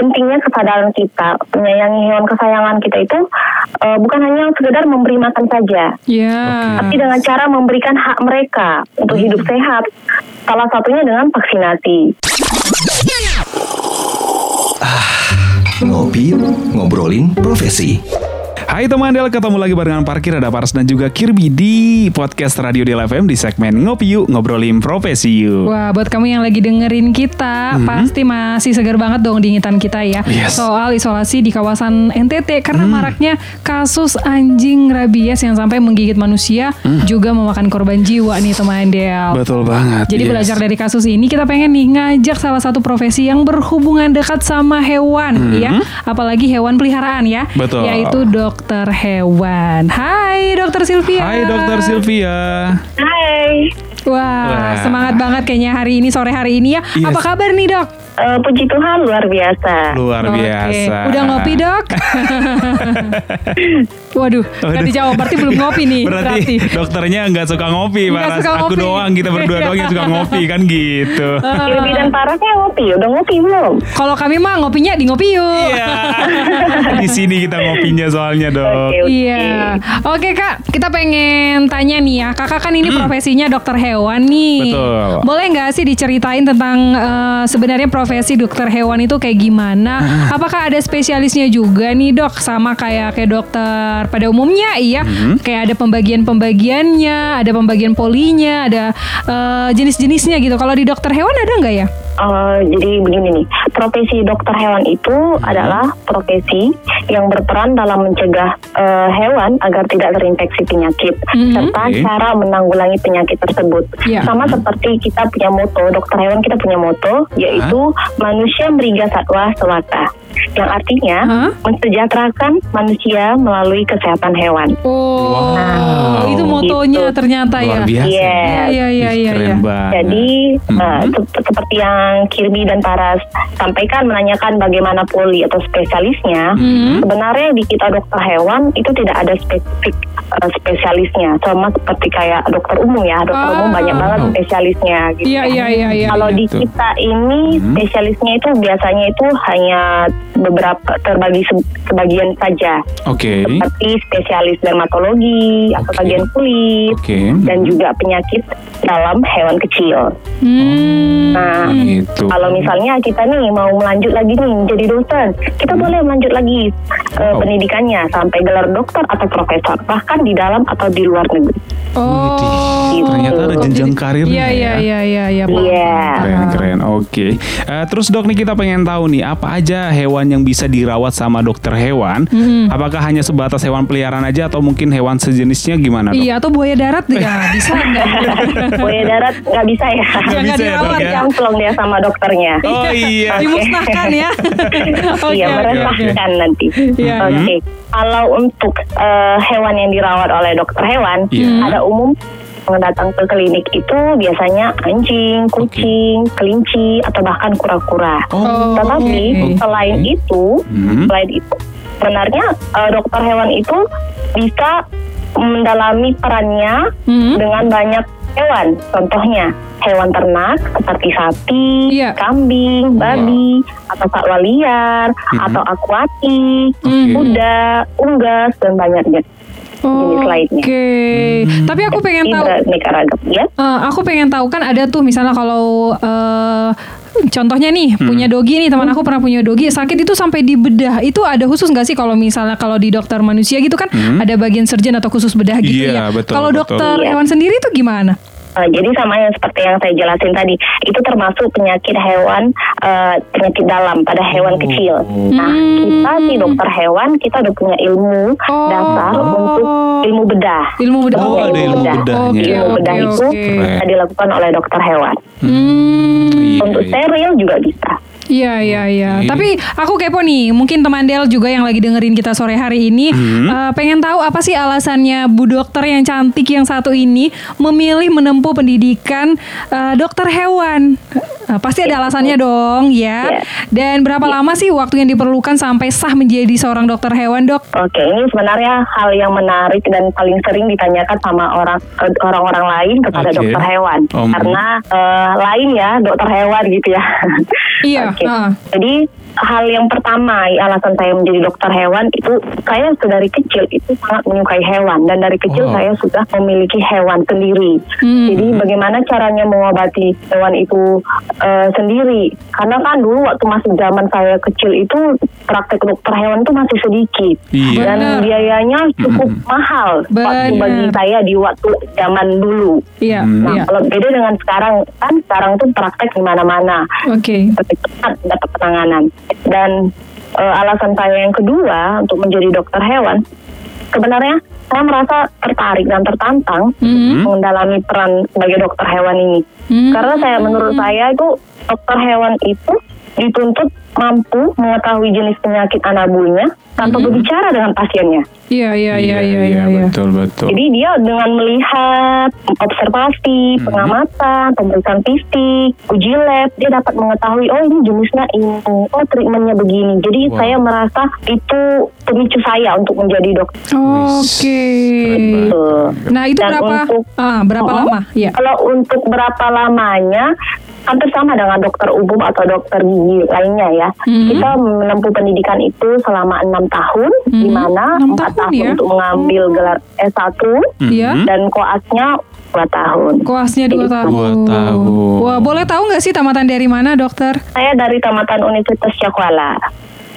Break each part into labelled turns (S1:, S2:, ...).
S1: pentingnya kesadaran kita menyayangi hewan kesayangan kita itu uh, bukan hanya sekedar memberi makan saja,
S2: Ya.
S1: tapi dengan cara memberikan hak mereka untuk hidup sehat. Salah satunya dengan vaksinasi.
S3: Ngopi yuk, ngobrolin profesi.
S4: Hai teman Del, ketemu lagi barengan Parkir ada Paras dan juga Kirby di podcast Radio Del FM di segmen Ngopi Yuk Ngobrolin Profesi Yuk.
S2: Wah, buat kamu yang lagi dengerin kita, pasti masih segar banget dong diingetan kita ya.
S4: Yes. Hmm.
S2: Soal isolasi di kawasan NTT karena maraknya kasus anjing rabies yang sampai menggigit manusia juga memakan korban jiwa nih teman Del.
S4: Hmm. Betul banget.
S2: Jadi
S4: yes.
S2: belajar dari kasus ini kita pengen nih ngajak salah satu profesi yang berhubungan dekat sama hewan ya, apalagi hewan peliharaan ya.
S4: Betul.
S2: yaitu dokter hewan. Hai dokter Sylvia.
S4: Hai Dokter Sylvia.
S1: Hai,
S2: Wah,
S4: Wah.
S2: semangat banget kayaknya hari ini sore hari ini ya.
S4: Yes.
S2: Apa kabar nih dok?
S1: Eh, puji Tuhan luar biasa.
S4: Luar
S2: Oke.
S4: biasa.
S2: Udah ngopi dok? Waduh,
S4: Waduh.
S2: dijawab. Berarti belum ngopi nih.
S4: Berarti, dokternya nggak suka ngopi,
S2: Nggak
S4: Paras.
S2: suka
S4: Aku
S2: ngopi.
S4: doang, kita berdua doang yang suka ngopi kan gitu.
S1: Kirby dan Parasnya ngopi, udah ngopi belum?
S2: Kalau kami mah ngopinya di ngopi yuk.
S4: Iya. di sini kita ngopinya soalnya dok.
S1: Oke, oke.
S2: Iya. Oke kak, kita pengen tanya nih ya. Kakak kan ini profesinya dokter hewan nih.
S4: Betul.
S2: Boleh nggak sih diceritain tentang eh, sebenarnya profesi dokter hewan itu kayak gimana? Apakah ada spesialisnya juga nih dok? Sama kayak kayak dokter pada umumnya iya. Kayak ada pembagian-pembagiannya, ada pembagian polinya, ada eh, jenis-jenisnya gitu. Kalau di dokter hewan ada nggak ya?
S1: Eh, jadi begini nih, profesi dokter hewan itu adalah profesi yang berperan dalam mencegah eh, hewan agar tidak terinfeksi penyakit
S2: Mhm.
S1: serta
S4: Oke.
S1: cara menanggulangi penyakit tersebut.
S2: Iya.
S1: Sama seperti kita punya moto dokter hewan kita punya moto yaitu manusia meriga satwa sewata. Yang artinya
S2: Hah?
S1: mensejahterakan manusia melalui kesehatan hewan.
S2: Oh,
S4: Wow.
S2: itu motonya
S1: Gitu.
S2: ternyata
S4: Luar
S2: ya.
S4: biasa.
S1: Yes.
S2: Iya, iya, iya, iya.
S1: Jadi uh,
S4: Mhm.
S1: se- seperti yang Kirby dan Paras sampaikan menanyakan bagaimana poli atau spesialisnya,
S2: Mhm.
S1: sebenarnya di kita dokter hewan itu tidak ada spesifik uh, spesialisnya, sama seperti kayak dokter umum ya, dokter
S2: Ah.
S1: umum banyak banget
S4: Oh.
S1: spesialisnya. Gitu.
S2: Iya, iya, iya, iya.
S1: Kalau di
S4: Gitu.
S1: kita ini
S4: Mhm.
S1: spesialisnya itu biasanya itu hanya beberapa terbagi se- sebagian saja,
S4: Oke.
S1: seperti spesialis dermatologi atau
S4: Oke.
S1: bagian kulit
S4: Oke.
S1: dan juga penyakit dalam hewan kecil.
S2: Hmm.
S1: Nah,
S4: Gitu.
S1: kalau misalnya kita nih mau melanjut lagi nih menjadi dosen, kita boleh melanjut lagi uh,
S4: Oh.
S1: pendidikannya sampai gelar dokter atau profesor, bahkan di dalam atau di luar negeri.
S2: Oh,
S4: Widih, ternyata ada jenjang karirnya
S2: Iya, iya,
S4: ya.
S2: iya, iya, iya.
S1: Iya.
S4: Keren keren oke Eh, Terus dok nih kita pengen tahu nih Apa aja hewan yang bisa dirawat sama dokter hewan
S2: Mm-mm.
S4: Apakah hanya sebatas hewan peliharaan aja Atau mungkin hewan sejenisnya gimana dok?
S2: Iya, atau buaya darat ya bisa nggak?
S1: Buaya darat nggak bisa ya.
S4: Nggak bisa ya, dok, ya?
S1: Camplong dia sama dokternya.
S4: Oh iya
S1: Oke.
S2: Dimusnahkan ya. Oke,
S1: iya, meresahkan nanti.
S2: Iya,
S1: Oke. Kalau untuk eh, hewan yang dirawat oleh dokter hewan,
S4: Iya.
S1: ada umum yang datang ke klinik itu biasanya anjing, kucing, kelinci, atau bahkan kura-kura.
S2: Oh,
S1: Tetapi
S2: oke.
S1: selain itu,
S4: Hmm.
S1: selain itu, sebenarnya eh, dokter hewan itu bisa mendalami perannya
S2: Hmm.
S1: dengan banyak hewan. Contohnya hewan ternak seperti sapi,
S2: Iya.
S1: kambing, babi, atau satwa liar, atau akuatik,
S4: Oke.
S1: kuda, unggas dan banyaknya jenis lainnya.
S2: Oke, tapi aku pengen tahu.
S1: beraneka ragam ya.
S2: eh, aku pengen tahu kan ada tuh misalnya kalau eh, contohnya nih
S4: Hmm.
S2: punya dogi nih teman aku pernah punya dogi sakit itu sampai dibedah itu ada khusus nggak sih kalau misalnya kalau di dokter manusia gitu kan ada bagian surgeon atau khusus bedah gitu
S4: Hmm. Iya,
S2: ya.
S4: betul,
S2: kalau dokter
S1: Iya.
S2: hewan sendiri itu gimana?
S1: Eh, jadi sama yang seperti yang saya jelasin tadi, itu termasuk penyakit hewan, eh, penyakit dalam pada hewan
S4: Oh.
S1: kecil. Nah,
S2: Hmm.
S1: kita sih dokter hewan, kita udah punya ilmu
S2: Oh.
S1: dasar untuk ilmu bedah.
S2: Ilmu bedah.
S4: Oh, ada ilmu bedahnya.
S2: Oke,
S1: Ilmu bedah itu
S2: oke.
S1: bisa dilakukan oleh dokter hewan.
S2: Hmm.
S4: Iya,
S1: Untuk
S4: iya.
S1: steril juga bisa.
S2: Iya iya iya.
S4: Oke.
S2: Tapi aku kepo nih, mungkin teman Del juga yang lagi dengerin kita sore hari ini
S4: Hmm.
S2: eh, pengen tahu apa sih alasannya Bu Dokter yang cantik yang satu ini memilih menempuh pendidikan eh, dokter hewan. Eh, pasti ada alasannya dong ya.
S1: Iya.
S2: Dan berapa lama sih waktu yang diperlukan sampai sah menjadi seorang dokter hewan dok?
S1: Oke, ini sebenarnya hal yang menarik dan paling sering ditanyakan sama orang orang-orang lain kepada
S4: Oke.
S1: dokter hewan.
S4: Mm.
S1: Karena eh, lain ya dokter hewan gitu ya.
S2: Iya,
S1: Oke.
S2: ah.
S1: Jadi hal yang pertama alasan saya menjadi dokter hewan itu saya dari kecil itu sangat menyukai hewan dan dari kecil
S4: Oh.
S1: saya sudah memiliki hewan sendiri.
S2: Hmm.
S1: Jadi bagaimana caranya mengobati hewan itu eh, sendiri? Karena kan dulu waktu masih zaman saya kecil itu praktek dokter hewan itu masih sedikit
S4: Iya.
S1: dan
S2: Benar.
S1: biayanya cukup mahal waktu bagi saya di waktu zaman dulu.
S2: Iya,
S4: Hmm.
S1: Nah,
S2: iya.
S1: kalau beda dengan sekarang kan sekarang tuh praktek di mana-mana
S2: Oke.
S1: lebih cepat dapat penanganan. Dan eh, alasan saya yang kedua untuk menjadi dokter hewan, sebenarnya saya merasa tertarik dan tertantang
S2: Mhm.
S1: mendalami peran sebagai dokter hewan ini.
S2: Hmm.
S1: Karena saya menurut saya itu dokter hewan itu dituntut mampu mengetahui jenis penyakit anabunya tanpa berbicara dengan pasiennya.
S2: Iya, iya, iya, iya, iya. iya.
S4: betul betul.
S1: Jadi dia dengan melihat observasi,
S4: Mhm.
S1: pengamatan, pemeriksaan fisik, uji lab, dia dapat mengetahui oh ini jenisnya ini, oh treatmentnya begini. Jadi
S4: Wow.
S1: saya merasa itu pemicu saya untuk menjadi dokter.
S2: Oke.
S1: Gitu.
S2: Nah itu
S1: Dan
S2: berapa?
S1: untuk-
S2: ah, berapa
S1: Oh,
S2: lama? Iya.
S1: Kalau untuk berapa lamanya hampir sama dengan dokter umum atau dokter gigi lainnya ya.
S2: Mhm.
S1: Kita menempuh pendidikan itu selama enam tahun,
S2: Mhm.
S1: di mana empat
S2: tahun
S1: tahun
S2: ya?
S1: untuk mengambil gelar S1
S2: Iya.
S4: Mhm.
S1: dan koasnya dua tahun.
S2: Koasnya dua
S1: Jadi,
S2: tahun.
S4: Dua tahun.
S2: Wah, boleh tahu nggak sih tamatan dari mana, dokter?
S1: Saya dari Tamatan Universitas Cakwala.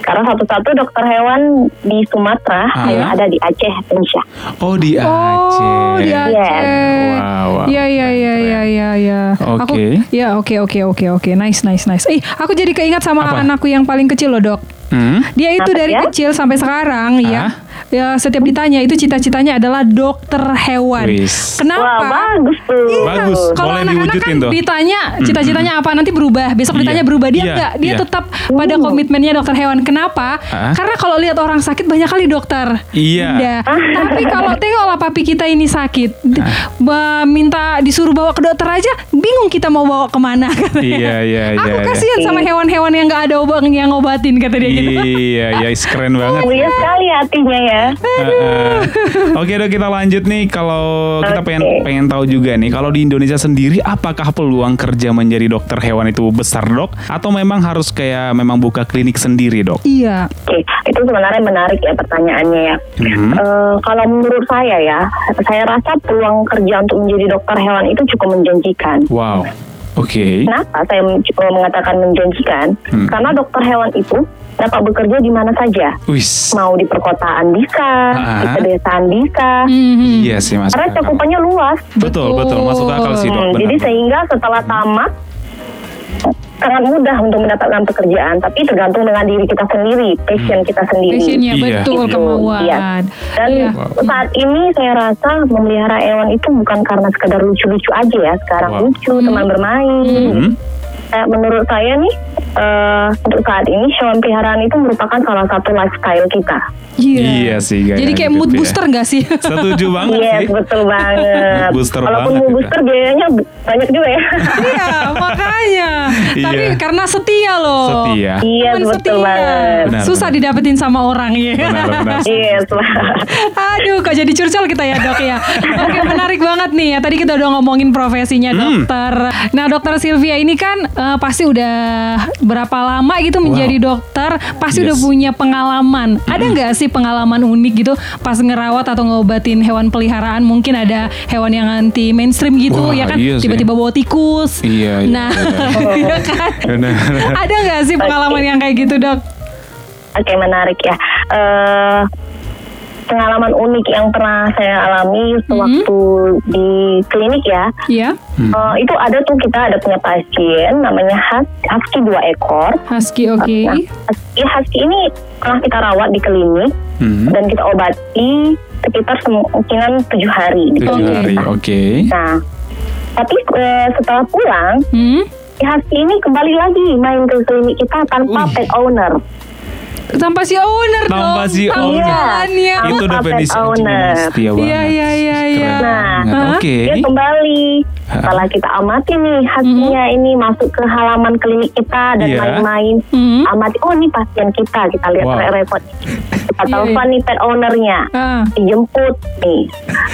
S1: Karena satu-satu dokter hewan di Sumatera
S4: Ah.
S1: hanya ada di Aceh, Indonesia.
S4: Oh di Aceh.
S2: Oh, di Aceh.
S4: Wow, wow.
S2: Iya, iya, iya, iya, iya, iya.
S4: Oke.
S2: Ya, oke, oke, oke, oke. Nice, nice, nice. Eh, aku jadi keingat sama
S4: Apa?
S2: anakku yang paling kecil loh, dok.
S4: Hmm?
S2: Dia itu
S1: Apa
S2: dari
S1: ya?
S2: kecil sampai sekarang
S4: Ah.
S2: ya. Ya setiap ditanya itu cita-citanya adalah dokter hewan.
S4: Wis.
S2: Kenapa?
S1: Wah, bagus tuh.
S4: Bagus.
S2: Kalau anak-anak
S4: diwujudin
S2: kan
S4: tuh.
S2: ditanya cita-citanya apa nanti berubah, besok
S4: Iya.
S2: ditanya berubah dia
S4: Iya,
S2: enggak, dia
S4: iya.
S2: tetap pada komitmennya dokter hewan. Kenapa?
S4: Hah?
S2: Karena kalau lihat orang sakit banyak kali dokter.
S4: Iya.
S2: Tapi kalau tengoklah papi kita ini sakit, minta disuruh bawa ke dokter aja, bingung kita mau bawa ke mana. katanya.
S4: Iya, iya, iya,
S2: Aku
S4: iya.
S2: kasihan sama hewan-hewan yang nggak ada obat yang ngobatin kata dia gitu.
S4: Iya, iya, keren banget.
S1: Mulia sekali hatinya ya.
S4: Oke dok kita lanjut nih kalau kita
S1: Oke.
S4: pengen pengen tahu juga nih kalau di Indonesia sendiri apakah peluang kerja menjadi dokter hewan itu besar dok atau memang harus kayak memang buka klinik sendiri dok?
S2: Iya.
S1: Oke, itu sebenarnya menarik ya pertanyaannya ya.
S4: Mhm.
S1: Eh, kalau menurut saya ya, saya rasa peluang kerja untuk menjadi dokter hewan itu cukup menjanjikan.
S4: Wow. Oke.
S1: Kenapa saya eh, mengatakan menjanjikan?
S4: Hmm.
S1: Karena dokter hewan itu dapat bekerja di mana saja.
S4: Wis.
S1: Mau di perkotaan bisa, di
S4: Ah.
S1: pedesaan bisa.
S2: Mhm.
S4: Iya sih mas.
S1: Karena cakupannya luas.
S4: Betul betul masuk akal sih dok.
S1: Hmm,
S4: benar,
S1: jadi sehingga setelah tamat sangat mudah untuk mendapatkan pekerjaan, tapi tergantung dengan diri kita sendiri, passion kita sendiri.
S2: Passionnya
S4: Iya.
S2: betul
S1: Gitu,
S2: kemauan.
S1: iya. Dan
S2: Iya.
S1: saat ini saya rasa memelihara hewan itu bukan karena sekedar lucu-lucu aja ya. Sekarang
S4: Wow.
S1: lucu, teman bermain.
S4: Mhm.
S1: Eh, menurut saya nih, eh, untuk saat ini hewan peliharaan itu merupakan salah satu lifestyle kita.
S2: Iya.
S4: Iya sih, gaya
S2: Jadi kayak
S4: hidup
S2: mood
S4: ya.
S2: booster gak sih?
S4: Setuju banget
S1: Yes,
S4: sih.
S1: betul banget.
S4: Mood booster
S1: Walaupun
S4: banget
S1: mau
S4: itu.
S1: booster biayanya banyak juga ya.
S2: iya, makanya.
S4: Iya.
S2: Tapi karena setia loh.
S4: Setia.
S1: Iya,
S2: Teman
S1: betul
S2: setia.
S1: banget.
S4: Benar,
S2: Susah
S4: benar.
S2: didapetin sama orang ya.
S4: Benar benar.
S1: Yes, Pak.
S2: Aduh, kok jadi curcol kita ya dok ya. Oke, menarik banget nih ya. Tadi kita udah ngomongin profesinya
S4: Hmm.
S2: dokter. Nah, dokter Sylvia ini kan eh, pasti udah berapa lama gitu menjadi dokter, pasti udah
S4: Yes.
S2: punya pengalaman. Ada nggak sih pengalaman unik gitu pas ngerawat atau ngobatin hewan peliharaan? Mungkin ada hewan yang anti mainstream gitu
S4: Wah,
S2: ya kan,
S4: iya
S2: tiba-tiba bawa tikus.
S4: Iya, iya,
S2: Nah, iya kan.
S4: Benar.
S2: Ada nggak sih pengalaman yang kayak gitu dok?
S1: Oke, menarik ya. Eh pengalaman unik yang pernah saya alami sewaktu di klinik ya.
S2: Iya,
S1: Eh, itu ada tuh kita ada punya pasien namanya Hus- Husky dua ekor.
S2: husky oke.
S1: Nah, Husky, Husky ini pernah kita rawat di klinik
S4: Mhm.
S1: dan kita obati sekitar kemungkinan tujuh hari.
S4: Tujuh
S1: klinik.
S4: hari. Oke.
S1: Nah, tapi eh, setelah pulang,
S2: Hmm?
S1: Husky ini kembali lagi main ke klinik kita tanpa
S4: Wih.
S1: pet owner.
S2: Tanpa si owner
S4: Tanpa
S2: dong.
S4: si
S2: tanggung
S4: owner.
S2: jalannya.
S1: Iya.
S4: Itu
S1: Tanpa
S4: definisi
S1: owner.
S4: setia banget.
S2: Iya, iya, iya, iya.
S1: Nah,
S4: banget. Oke.
S1: Dia kembali setelah kita amati nih hasilnya ini masuk ke halaman klinik kita dan
S4: Iya.
S1: main-main.
S2: Hmm.
S1: Amati, oh ini pasien kita, kita lihat
S4: Wow.
S1: repot. Kita
S2: Iya,
S1: telepon nih pet ownernya,
S2: Ah.
S1: dijemput nih.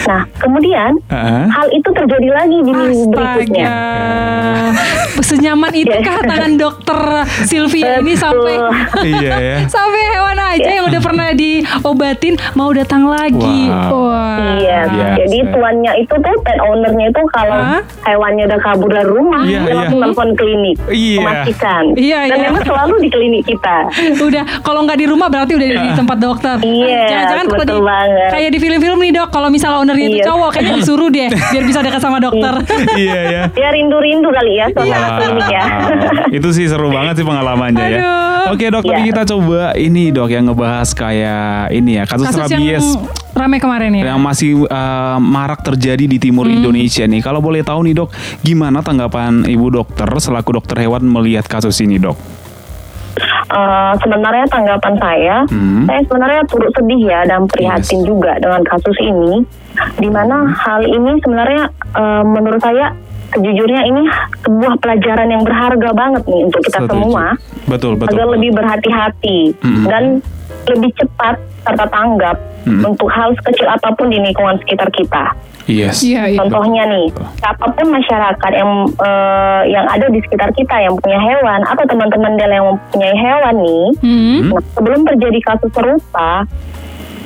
S1: Nah, kemudian
S4: Ah.
S1: hal itu terjadi lagi di minggu berikutnya.
S2: Senyaman itu kah tangan dokter Sylvia ini sampai
S4: Iya ya.
S2: sampai hewan aja yang udah pernah diobatin mau datang lagi.
S4: Wow.
S2: Wah.
S1: Iya,
S4: Biasa.
S1: jadi tuannya itu tuh pet ownernya itu kalau
S2: Hah?
S1: hewannya udah kabur dari rumah,
S4: Iya,
S1: dia
S4: iya.
S1: langsung telepon klinik,
S4: Iya.
S1: memastikan.
S2: Iya,
S1: Dan
S2: iya.
S1: memang selalu di klinik kita.
S2: Udah kalau nggak di rumah berarti udah di tempat dokter.
S1: Iya,
S2: Jangan-jangan kalau
S1: betul
S2: di-
S1: banget.
S2: kayak di film-film nih dok, kalau misalnya ownernya itu
S1: Iya.
S2: cowok kayaknya disuruh deh biar bisa dekat sama dokter.
S4: Iya ya.
S1: Dia rindu-rindu kali ya suasana klinik ya.
S4: Wow, itu sih seru banget sih pengalamannya ya.
S2: Aduh.
S4: Oke dok,
S1: Iya.
S4: kita coba ini dok yang ngebahas kayak ini ya kasus,
S2: Kasus yang
S4: rabies
S2: rame kemarin ya.
S4: yang masih uh, marak terjadi di timur
S2: Hmm.
S4: Indonesia nih. Kalau boleh tahu nih dok, gimana tanggapan ibu dokter selaku dokter hewan melihat kasus ini dok?
S1: Eh, sebenarnya tanggapan saya,
S4: Hmm.
S1: saya sebenarnya turut sedih ya dan prihatin
S4: Yes.
S1: juga dengan kasus ini, di mana hal ini sebenarnya eh, menurut saya sejujurnya ini sebuah pelajaran yang berharga banget nih untuk kita
S4: Setuju.
S1: semua
S4: Betul betul.
S1: agar lebih berhati-hati
S4: Mm-mm.
S1: dan lebih cepat serta tanggap
S4: Mm-mm.
S1: untuk hal sekecil apa pun di lingkungan sekitar kita.
S4: Yes.
S2: Iya, iya.
S1: Contohnya nih, siapa pun masyarakat yang eh, yang ada di sekitar kita yang punya hewan atau teman-teman dia yang mempunyai hewan nih,
S2: Hmm.
S1: nah, sebelum terjadi kasus serupa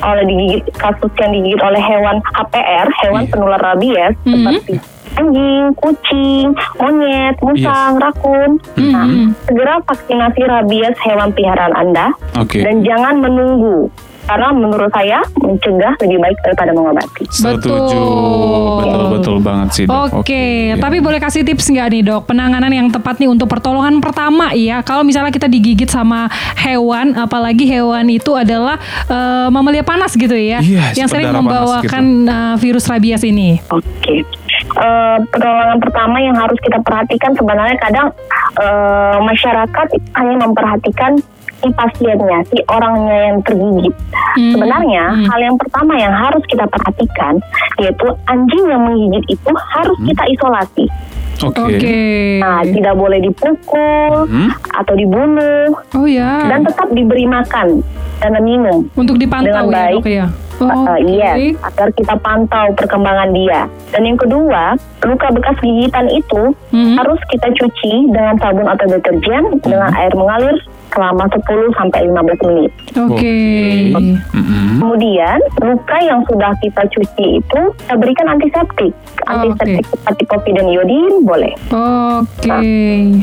S1: oleh digigit kasus yang digigit oleh hewan HPR, hewan
S4: Iya.
S1: penular rabies
S2: Mhm.
S1: seperti anjing, kucing, monyet, musang, rakun. Nah,
S2: Mhm.
S1: segera vaksinasi rabies hewan peliharaan Anda
S4: Oke.
S1: dan jangan menunggu karena menurut saya mencegah lebih baik daripada mengobati.
S4: Setuju.
S2: Betul.
S4: Betul betul banget sih dok.
S2: Oke,
S4: Iya.
S2: tapi boleh kasih tips nggak nih dok penanganan yang tepat nih untuk pertolongan pertama ya kalau misalnya kita digigit sama hewan, apalagi hewan itu adalah eh, mamalia panas gitu ya,
S4: Iya,
S2: yang sering membawakan eh, virus rabies ini.
S1: Oke. Eh, pertolongan pertama yang harus kita perhatikan sebenarnya kadang eh, masyarakat hanya memperhatikan si pasiennya, si orangnya yang tergigit.
S2: Hmm.
S1: Sebenarnya
S2: Hmm.
S1: hal yang pertama yang harus kita perhatikan yaitu anjing yang menggigit itu harus
S2: Hmm.
S1: kita isolasi.
S4: Oke.
S2: Oke.
S1: Nah, tidak boleh dipukul
S4: Hmm?
S1: atau dibunuh
S2: Oh ya.
S1: dan tetap diberi makan dan minum.
S2: untuk dipantau
S1: dengan
S2: ya
S1: baik.
S2: ya.
S1: Uh,
S2: Oke.
S1: yes, agar kita pantau perkembangan dia. Dan yang kedua, luka bekas gigitan itu
S2: Mhm.
S1: harus kita cuci dengan sabun atau deterjen dengan air mengalir selama 10 sampai 15 menit.
S2: Oke.
S4: Mm-mm.
S1: Kemudian, luka yang sudah kita cuci itu kita berikan antiseptik.
S2: Oh,
S1: Antiseptik seperti povidone iodin boleh.
S2: Oke.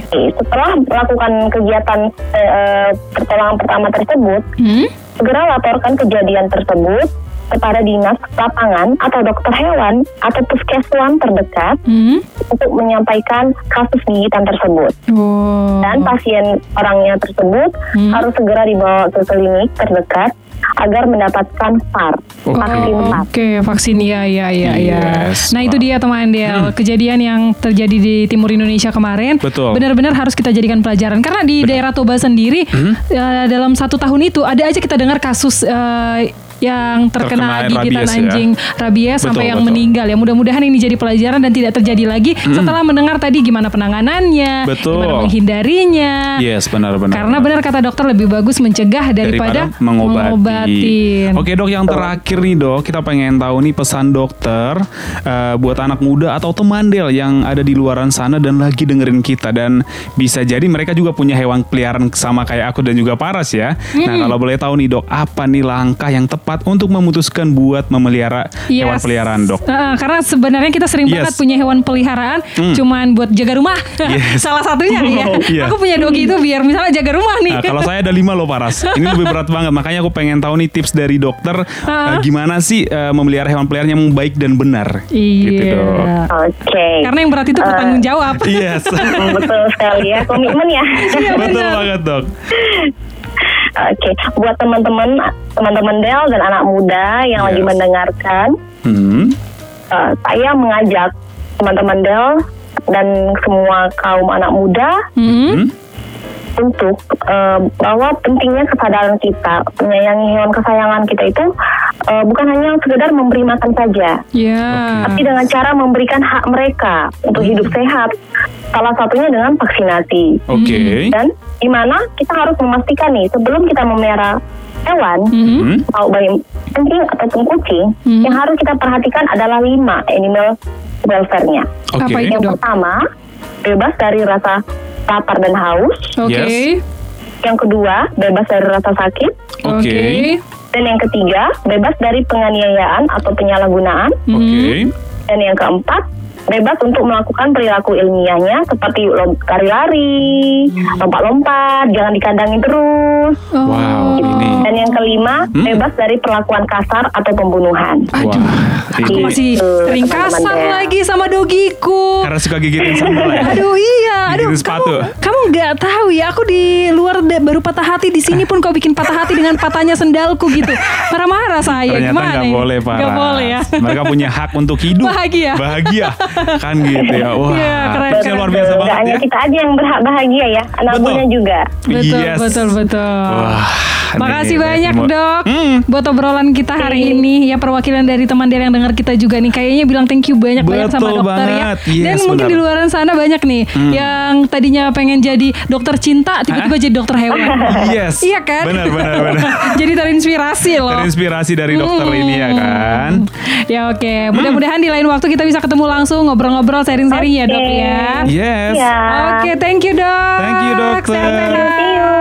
S1: Oke, Setelah melakukan kegiatan eh, eh, pertolongan pertama tersebut,
S2: Hmm?
S1: segera laporkan kejadian tersebut kepada dinas lapangan atau dokter hewan atau puskeswan terdekat
S2: Hmm?
S1: untuk menyampaikan kasus gigitan tersebut.
S2: Wow.
S1: Dan pasien orangnya tersebut
S2: Hmm.
S1: harus segera dibawa ke klinik terdekat agar mendapatkan SAR,
S4: Oke.
S1: vaksin SAR.
S2: Oke, vaksin iya iya iya iya.
S4: Yes,
S2: Nah, itu dia teman Del, kejadian yang terjadi di timur Indonesia kemarin.
S4: Hmm. Betul.
S2: Benar-benar harus kita jadikan pelajaran karena di daerah Toba sendiri
S4: Hmm?
S2: eh, dalam satu tahun itu ada aja kita dengar kasus eh, yang terkena,
S4: Terkena
S2: gigitan
S4: rabies ya.
S2: anjing rabies sampai
S4: Betul,
S2: yang
S4: betul.
S2: meninggal ya. Mudah-mudahan ini jadi pelajaran dan tidak terjadi lagi setelah mendengar tadi gimana penanganannya,
S4: Betul.
S2: gimana menghindarinya.
S4: Yes, benar-benar.
S2: Karena benar kata dokter lebih bagus mencegah daripada,
S4: mengobati.
S2: mengobatin.
S4: Oke dok, yang terakhir nih dok, kita pengen tahu nih pesan dokter eh, buat anak muda atau teman Del yang ada di luaran sana dan lagi dengerin kita dan bisa jadi mereka juga punya hewan peliharaan sama kayak aku dan juga Paras ya. Nah
S2: Hmm.
S4: kalau boleh tahu nih dok, apa nih langkah yang tepat untuk memutuskan buat memelihara hewan
S2: Yes.
S4: peliharaan dok?
S2: Heeh, karena sebenarnya kita sering
S4: Yes.
S2: banget punya hewan peliharaan,
S4: Hmm.
S2: cuman buat jaga rumah.
S4: Yes.
S2: Salah satunya ya.
S4: Iya.
S2: Aku punya dogi itu biar misalnya jaga rumah nih.
S4: Nah, kalau saya ada lima loh Paras. Ini lebih berat banget. Makanya aku pengen tahu nih tips dari dokter
S2: Ah.
S4: eh, gimana sih eh, memelihara hewan peliharaan yang baik dan benar. Gitu dok.
S2: iya.
S1: Oke.
S2: Karena yang berat itu bertanggung jawab.
S4: Yes.
S1: Betul sekali ya, komitmen ya.
S2: Iya,
S4: Betul banget dok.
S1: Oke, buat teman-teman, teman-teman Del dan anak muda yang lagi
S4: Yes.
S1: mendengarkan,
S4: Hmm.
S1: eh, saya mengajak teman-teman Del dan semua kaum anak muda
S2: Hmm?
S4: Hmm?
S1: untuk eh, bahwa pentingnya kesadaran kita menyayangi hewan kesayangan kita itu eh, bukan hanya sekedar memberi makan saja,
S2: Ya.
S1: tapi dengan cara memberikan hak mereka untuk hidup sehat. Salah satunya dengan vaksinasi.
S4: Oke.
S1: Dan di mana kita harus memastikan nih sebelum kita memelihara hewan,
S2: Mhm.
S4: Hmm?
S1: mau bayi anjing ataupun kucing,
S2: Hmm.
S1: yang harus kita perhatikan adalah lima animal welfare-nya.
S2: Itu?
S1: Yang pertama, bebas dari rasa lapar dan haus.
S2: Oke.
S4: Yes.
S1: Yang kedua, bebas dari rasa sakit.
S4: Oke.
S2: Oke.
S1: Dan yang ketiga, bebas dari penganiayaan atau penyalahgunaan.
S4: Oke.
S1: Dan yang keempat, bebas untuk melakukan perilaku ilmiahnya seperti lari-lari, lompat-lompat, jangan dikandangin terus.
S2: Oh.
S4: Wow, ini.
S1: Dan yang kelima,
S4: Hmm?
S1: bebas dari perlakuan kasar atau pembunuhan.
S2: Aduh.
S4: Wah,
S2: Aku
S4: ini
S2: masih sering kasar lagi sama dogiku.
S4: karena suka gigitin sendal ya.
S2: Aduh iya, aduh
S4: Gigitin sepatu.
S2: kamu kamu nggak tahu ya aku di luar baru patah hati di sini pun kau bikin patah hati dengan patahnya sendalku gitu. Marah-marah saya
S4: Ternyata
S2: gimana?
S4: nggak
S2: ini?
S4: boleh Pak.
S2: Nggak boleh ya.
S4: Mereka punya hak untuk hidup.
S2: Bahagia.
S4: Bahagia. Kan gitu ya. Wah.
S2: Iya, keren, keren.
S4: luar biasa banget
S1: hanya
S4: ya.
S1: kita aja yang berhak bahagia ya, anak
S4: Betul.
S1: juga.
S2: Betul,
S4: Yes.
S2: betul, betul.
S4: Wah.
S2: Makasih
S4: nih,
S2: banyak
S4: mau-
S2: dok
S4: Hmm.
S2: buat obrolan kita hari ini ya perwakilan dari teman dia yang dengar kita juga nih kayaknya bilang thank you banyak banyak sama
S4: Betul
S2: dokter
S4: banget.
S2: ya dan
S4: Yes,
S2: mungkin
S4: benar.
S2: di luar sana banyak nih yang tadinya pengen jadi dokter cinta tiba-tiba jadi dokter hewan
S4: Yes.
S2: Iya kan?
S4: Benar, benar, benar.
S2: jadi terinspirasi loh
S4: Terinspirasi dari dokter
S2: Hmm.
S4: ini ya kan.
S2: Ya oke, mudah-mudahan di lain waktu kita bisa ketemu langsung ngobrol-ngobrol sharing-sharing ya dok ya.
S4: Yes.
S1: Ya.
S2: Oke, thank you dok.
S4: Thank you, dokter.
S2: Sehat-sehat.
S1: See you.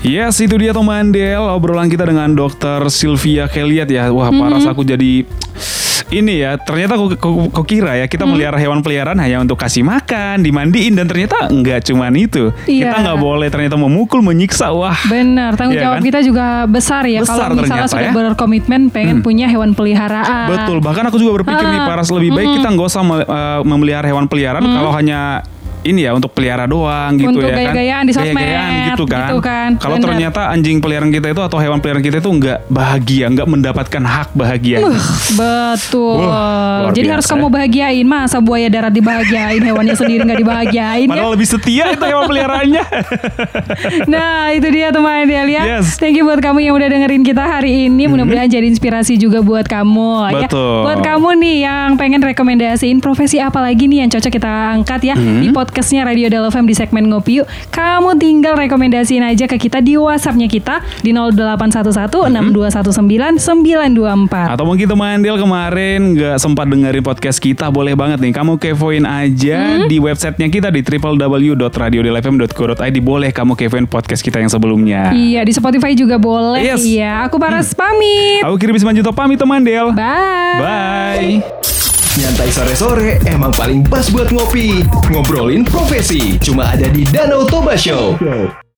S4: Yes, itu dia teman Del obrolan kita dengan dokter Sylvia Keliat ya. Wah, paras aku jadi ini ya. Ternyata aku, aku, aku kira ya kita melihara hewan peliharaan hanya untuk kasih makan, dimandiin dan ternyata enggak cuman itu.
S2: Iya.
S4: Kita nggak boleh ternyata memukul, menyiksa. Wah.
S2: Benar, tanggung
S4: Iya
S2: jawab
S4: kan?
S2: kita juga besar ya.
S4: Besar
S2: Kalau misalnya
S4: ternyata
S2: sudah
S4: ya.
S2: berkomitmen pengen punya hewan peliharaan.
S4: Betul, bahkan aku juga berpikir nih
S2: Ah,
S4: Paras lebih baik kita nggak usah eh, memelihara hewan peliharaan kalau hanya ini ya untuk pelihara doang gitu
S2: Untuk
S4: ya kan.
S2: gaya-gayaan di sosmed,
S4: Gaya-gayaan gitu kan.
S2: gitu kan.
S4: Kalau ternyata anjing peliharaan kita itu atau hewan peliharaan kita itu nggak bahagia, nggak mendapatkan hak bahagia.
S2: Betul.
S4: Wah, luar
S2: Jadi harus
S4: biasa.
S2: kamu bahagiain. Masa buaya darat dibahagiain, hewannya sendiri nggak dibahagiain ya?
S4: Padahal lebih setia itu hewan peliharaannya.
S2: Nah itu dia teman Del ya
S4: Yes.
S2: Thank you buat kamu yang udah dengerin kita hari ini Mudah-mudahan jadi inspirasi juga buat kamu ya
S4: Betul.
S2: Buat kamu nih yang pengen rekomendasiin Profesi apa lagi nih yang cocok kita angkat ya Di podcastnya Radio Del FM di segmen Ngopi Yuk Kamu tinggal rekomendasiin aja ke kita di Whatsappnya kita Di 0811 6219 924
S4: Atau mungkin teman Del kemarin nggak sempat dengerin podcast kita, boleh banget nih kamu kepoin aja di websitenya kita di www.radiodelfm.co.id. Boleh kamu kepoin podcast kita yang sebelumnya.
S2: Iya di Spotify juga boleh
S4: Yes.
S2: Iya aku Paras pamit
S4: Aku kirim Simanjuto pamit teman Del.
S2: Bye
S4: Bye.
S3: Nyantai sore-sore emang paling pas buat ngopi. Ngobrolin profesi. Cuma ada di Danau Toba Show.